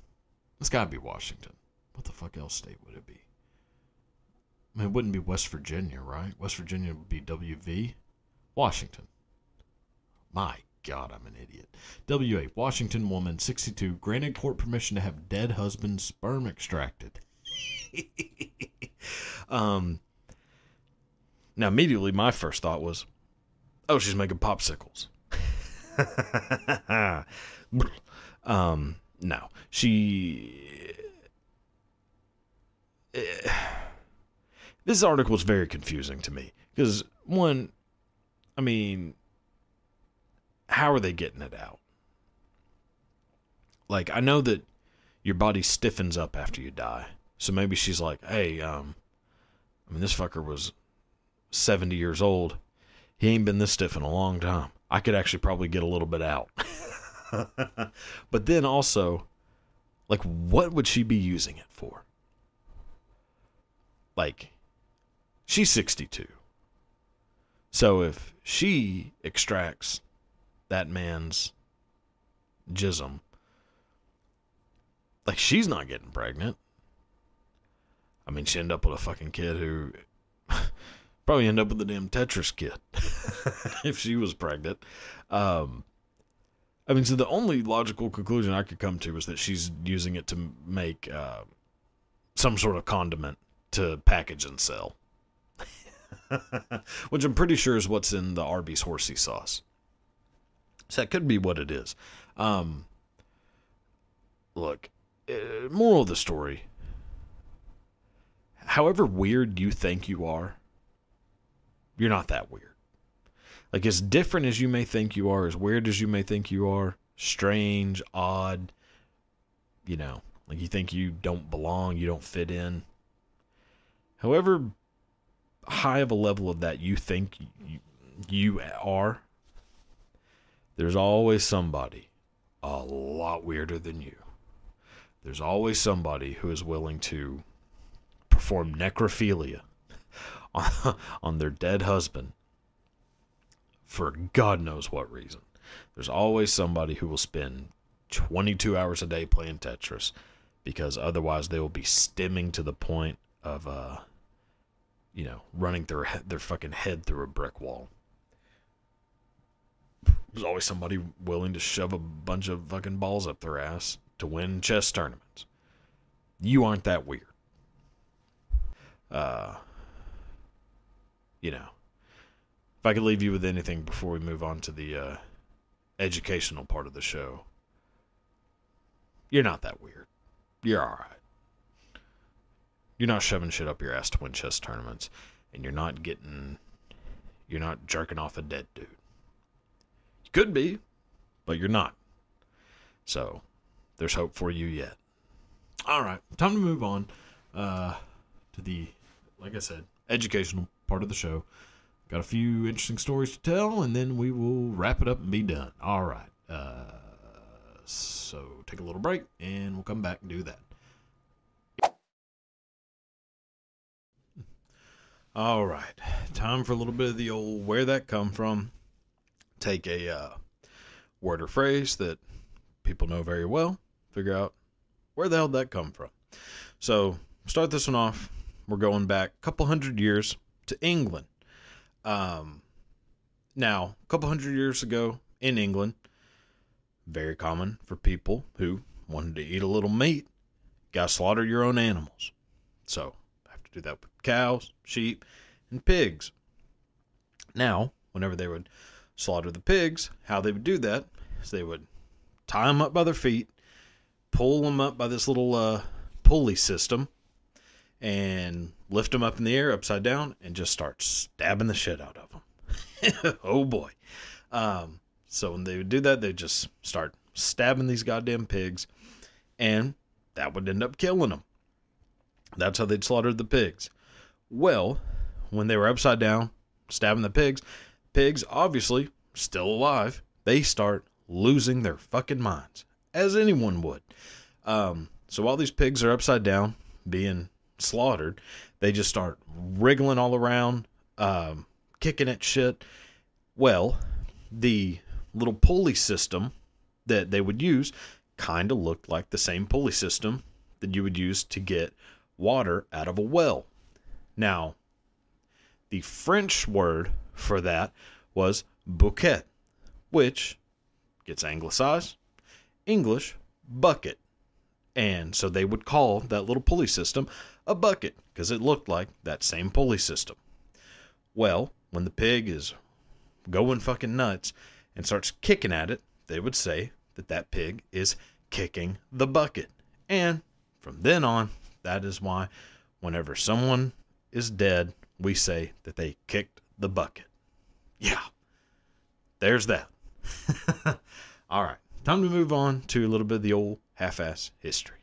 It's got to be Washington. What the fuck else state would it be? I mean, it wouldn't be West Virginia, right? West Virginia would be WV. Washington. My God, I'm an idiot. WA, Washington woman, 62, granted court permission to have dead husband's sperm extracted. um, now, immediately, my first thought was, oh, she's making popsicles. um, no, she. this article is very confusing to me because one, I mean, how are they getting it out? Like, I know that your body stiffens up after you die, so maybe she's like, hey, um, I mean, this fucker was 70 years old. He ain't been this stiff in a long time. I could actually probably get a little bit out. but then also, like, what would she be using it for? Like, she's 62. So if she extracts that man's jism, like, she's not getting pregnant. I mean, she ended up with a fucking kid who probably end up with a damn Tetris kid if she was pregnant. Um, I mean, so the only logical conclusion I could come to is that she's using it to make uh, some sort of condiment to package and sell. Which I'm pretty sure is what's in the Arby's horsey sauce. So that could be what it is. Um, look, uh, moral of the story. However weird you think you are, you're not that weird. Like as different as you may think you are, as weird as you may think you are, strange, odd, you know, like you think you don't belong, you don't fit in. However high of a level of that you think you, you are, there's always somebody a lot weirder than you. There's always somebody who is willing to perform necrophilia on, on their dead husband for God knows what reason. There's always somebody who will spend 22 hours a day playing Tetris because otherwise they will be stimming to the point of uh you know, running their their fucking head through a brick wall. There's always somebody willing to shove a bunch of fucking balls up their ass to win chess tournaments. You aren't that weird. Uh you know, if I could leave you with anything before we move on to the uh, educational part of the show, you're not that weird. You're all right. You're not shoving shit up your ass to win chess tournaments, and you're not getting, you're not jerking off a dead dude. You could be, but you're not. So, there's hope for you yet. All right, time to move on uh, to the, like I said, educational part of the show. Got a few interesting stories to tell, and then we will wrap it up and be done. All right. Uh, so take a little break, and we'll come back and do that. All right, time for a little bit of the old where that come from. Take a uh, word or phrase that people know very well, figure out where the hell that come from. So start this one off. We're going back a couple hundred years to England. Um, now, a couple hundred years ago in England, very common for people who wanted to eat a little meat, got to slaughter your own animals. So, have to do that with cows, sheep, and pigs. Now, whenever they would slaughter the pigs, how they would do that is they would tie them up by their feet, pull them up by this little uh, pulley system, and lift them up in the air upside down and just start stabbing the shit out of them. oh boy. Um, so when they would do that, they'd just start stabbing these goddamn pigs, and that would end up killing them. That's how they'd slaughtered the pigs. Well, when they were upside down, stabbing the pigs, pigs obviously still alive, they start losing their fucking minds, as anyone would. Um, so while these pigs are upside down, being slaughtered, they just start wriggling all around, um, kicking at shit. Well, the little pulley system that they would use kind of looked like the same pulley system that you would use to get water out of a well. Now, the French word for that was bouquet, which gets anglicized, English, bucket. And so they would call that little pulley system a bucket because it looked like that same pulley system. Well, when the pig is going fucking nuts and starts kicking at it, they would say that that pig is kicking the bucket. And from then on, that is why whenever someone is dead, we say that they kicked the bucket. Yeah. There's that. All right. Time to move on to a little bit of the old half ass history.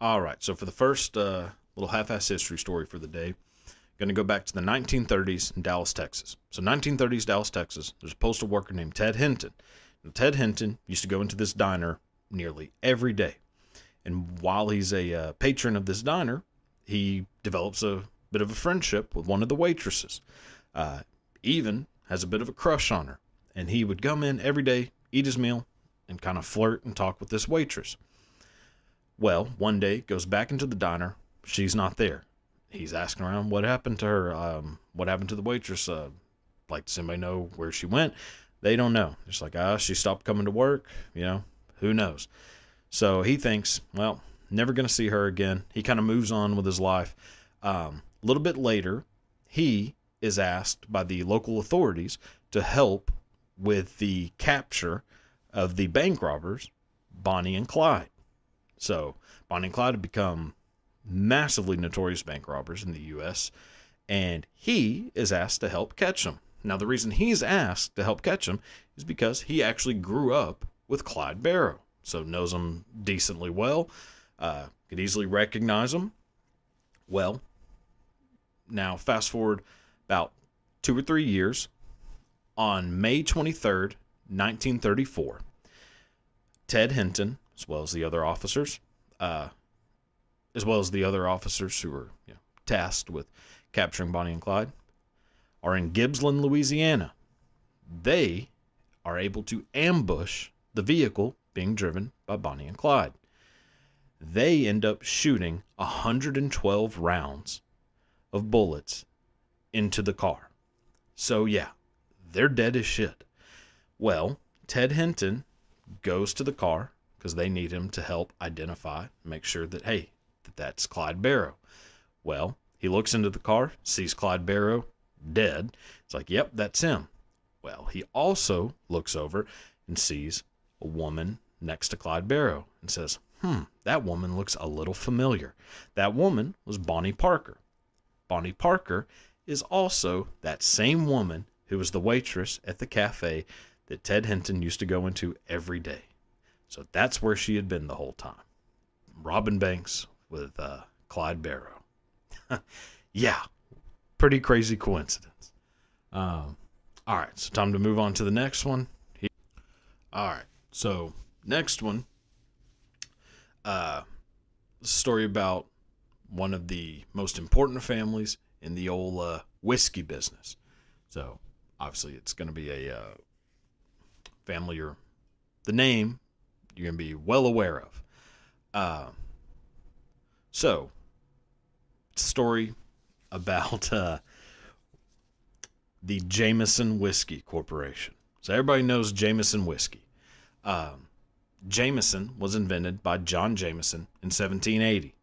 All right. So, for the first uh, little half ass history story for the day, going to go back to the 1930s in Dallas, Texas. So, 1930s Dallas, Texas, there's a postal worker named Ted Hinton. Now, Ted Hinton used to go into this diner nearly every day. And while he's a uh, patron of this diner, he develops a bit of a friendship with one of the waitresses. Uh, even has a bit of a crush on her. And he would come in every day, eat his meal, and kind of flirt and talk with this waitress. Well, one day goes back into the diner. She's not there. He's asking around what happened to her. Um, what happened to the waitress? Uh, like, does anybody know where she went? They don't know. It's like, ah, she stopped coming to work. You know, who knows? So he thinks, well, never going to see her again. He kind of moves on with his life. Um, a little bit later, he is asked by the local authorities to help with the capture of the bank robbers, Bonnie and Clyde. So, Bonnie and Clyde have become massively notorious bank robbers in the U.S., and he is asked to help catch them. Now, the reason he's asked to help catch them is because he actually grew up with Clyde Barrow, so knows him decently well, uh, could easily recognize him. Well, now fast forward about two or three years. On May 23rd, 1934, Ted Hinton, as well as the other officers, uh, as well as the other officers who were you know, tasked with capturing Bonnie and Clyde, are in Gibsland, Louisiana. They are able to ambush the vehicle being driven by Bonnie and Clyde. They end up shooting 112 rounds of bullets into the car. So, yeah, they're dead as shit. Well, Ted Hinton goes to the car because they need him to help identify, make sure that, hey, that that's Clyde Barrow. Well, he looks into the car, sees Clyde Barrow dead. It's like, yep, that's him. Well, he also looks over and sees a woman next to Clyde Barrow and says, hmm, that woman looks a little familiar. That woman was Bonnie Parker. Bonnie Parker is also that same woman who was the waitress at the cafe that Ted Hinton used to go into every day. So that's where she had been the whole time. Robin Banks with uh, Clyde Barrow. yeah, pretty crazy coincidence. Um, all right, so time to move on to the next one. All right, so next one, uh, story about one of the most important families in the old uh, whiskey business. So obviously, it's going to be a uh, family or the name you're going to be well aware of. Uh, so, story about uh, the Jameson Whiskey Corporation. So everybody knows Jameson whiskey. Um, Jameson was invented by John Jameson in 1780.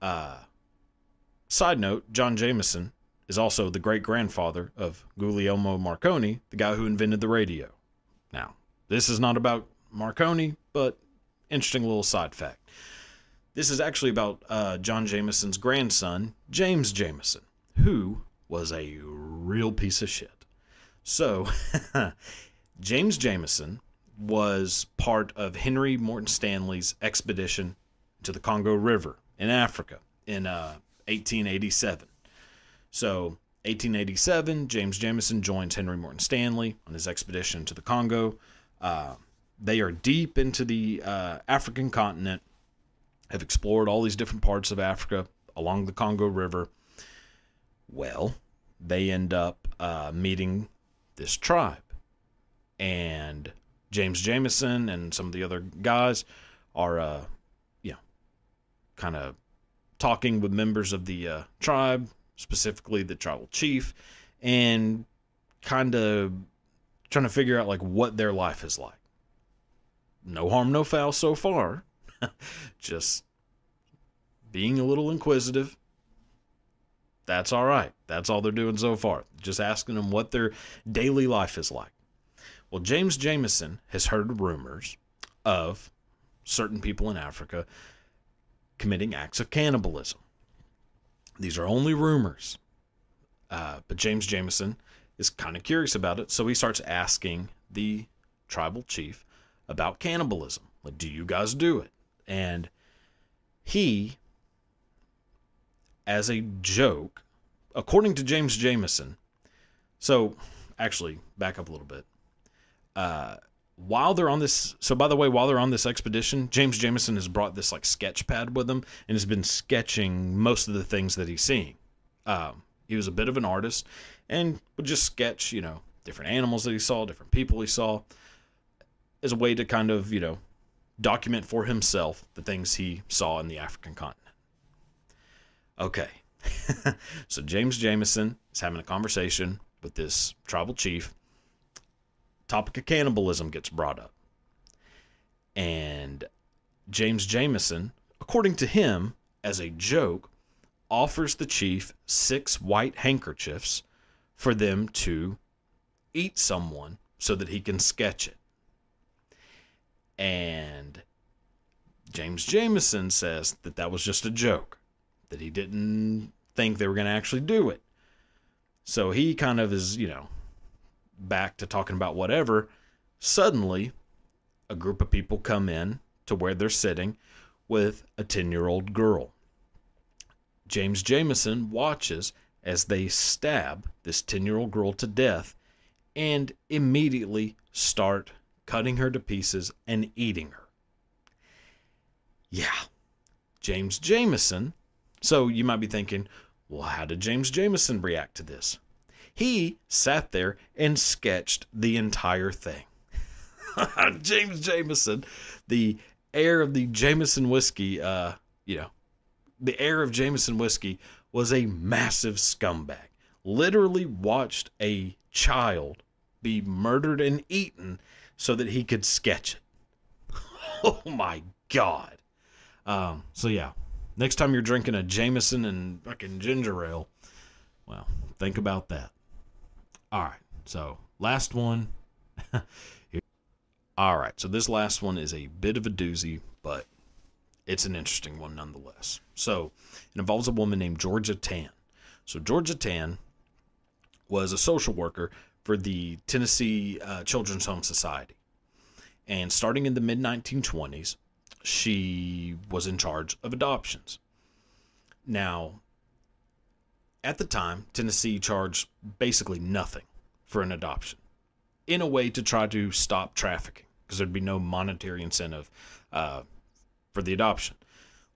Uh, side note: John Jameson is also the great grandfather of Guglielmo Marconi, the guy who invented the radio. Now, this is not about Marconi, but interesting little side fact. This is actually about uh, John Jameson's grandson, James Jameson, who was a real piece of shit. So, James Jameson was part of Henry Morton Stanley's expedition to the Congo River in Africa in uh, 1887. So, 1887, James Jameson joins Henry Morton Stanley on his expedition to the Congo. Uh, they are deep into the uh, African continent have explored all these different parts of Africa along the Congo River. Well, they end up uh, meeting this tribe. And James Jameson and some of the other guys are, uh, you know, kind of talking with members of the uh, tribe, specifically the tribal chief, and kind of trying to figure out like what their life is like. No harm, no foul so far. Just being a little inquisitive. That's all right. That's all they're doing so far. Just asking them what their daily life is like. Well, James Jameson has heard rumors of certain people in Africa committing acts of cannibalism. These are only rumors. Uh, but James Jameson is kind of curious about it, so he starts asking the tribal chief about cannibalism. Like, do you guys do it? And he, as a joke, according to James Jameson, so actually, back up a little bit. Uh, while they're on this, so by the way, while they're on this expedition, James Jameson has brought this like sketch pad with him and has been sketching most of the things that he's seeing. Um, he was a bit of an artist and would just sketch, you know, different animals that he saw, different people he saw, as a way to kind of, you know, document for himself the things he saw in the African continent. Okay. so James Jameson is having a conversation with this tribal chief. Topic of cannibalism gets brought up. And James Jameson, according to him, as a joke, offers the chief six white handkerchiefs for them to eat someone so that he can sketch it. And James Jameson says that that was just a joke, that he didn't think they were going to actually do it. So he kind of is, you know, back to talking about whatever. Suddenly, a group of people come in to where they're sitting with a 10 year old girl. James Jameson watches as they stab this 10 year old girl to death and immediately start cutting her to pieces and eating her. Yeah, James Jameson. So you might be thinking, well, how did James Jameson react to this? He sat there and sketched the entire thing. James Jameson, the heir of the Jameson whiskey, uh, you know, the heir of Jameson whiskey was a massive scumbag. Literally watched a child be murdered and eaten so that he could sketch it. oh my god. Um, so yeah, next time you're drinking a Jameson and fucking ginger ale, well, think about that. All right, so last one. All right, so this last one is a bit of a doozy, but it's an interesting one nonetheless. So it involves a woman named Georgia Tann. So Georgia Tann was a social worker for the Tennessee uh, Children's Home Society. And starting in the mid 1920s, she was in charge of adoptions. Now, at the time, Tennessee charged basically nothing for an adoption in a way to try to stop trafficking because there'd be no monetary incentive uh, for the adoption.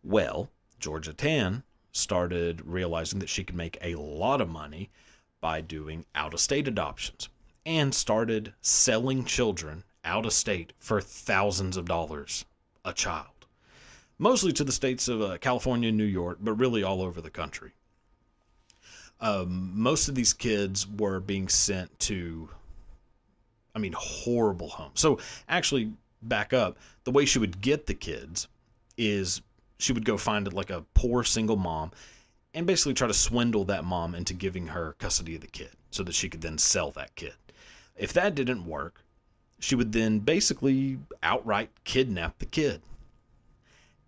Well, Georgia Tann started realizing that she could make a lot of money by doing out of state adoptions and started selling children out of state for thousands of dollars a child. Mostly to the states of uh, California and New York, but really all over the country. Um, most of these kids were being sent to, I mean, horrible homes. So, actually, back up, the way she would get the kids is she would go find like a poor single mom and basically try to swindle that mom into giving her custody of the kid so that she could then sell that kid. If that didn't work, she would then basically outright kidnap the kid.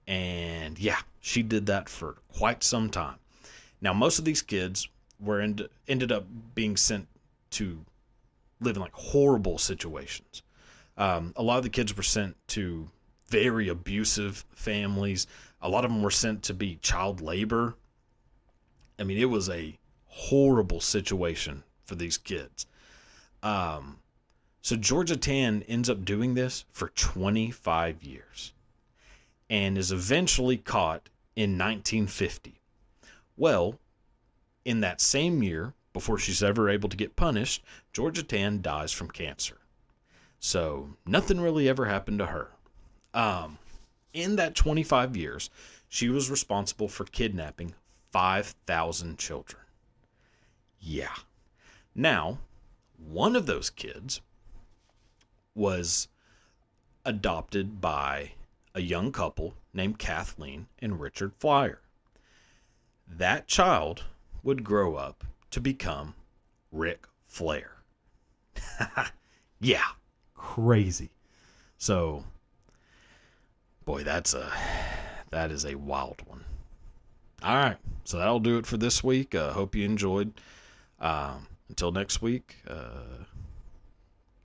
And yeah, she did that for quite some time. Now, most of these kids were end, ended up being sent to live in like horrible situations. Um, a lot of the kids were sent to very abusive families. A lot of them were sent to be child labor. I mean, it was a horrible situation for these kids. Um, so Georgia Tann ends up doing this for 25 years and is eventually caught in 1950. Well, in that same year, before she's ever able to get punished, Georgia Tann dies from cancer. So nothing really ever happened to her. Um, in that 25 years, she was responsible for kidnapping 5,000 children. Yeah. Now, one of those kids was adopted by a young couple named Kathleen and Richard Fliehr. That child would grow up to become Ric Flair. yeah. Crazy. So, boy, that's a that is a wild one. All right, so that'll do it for this week. Uh, hope you enjoyed. Um, until next week, uh,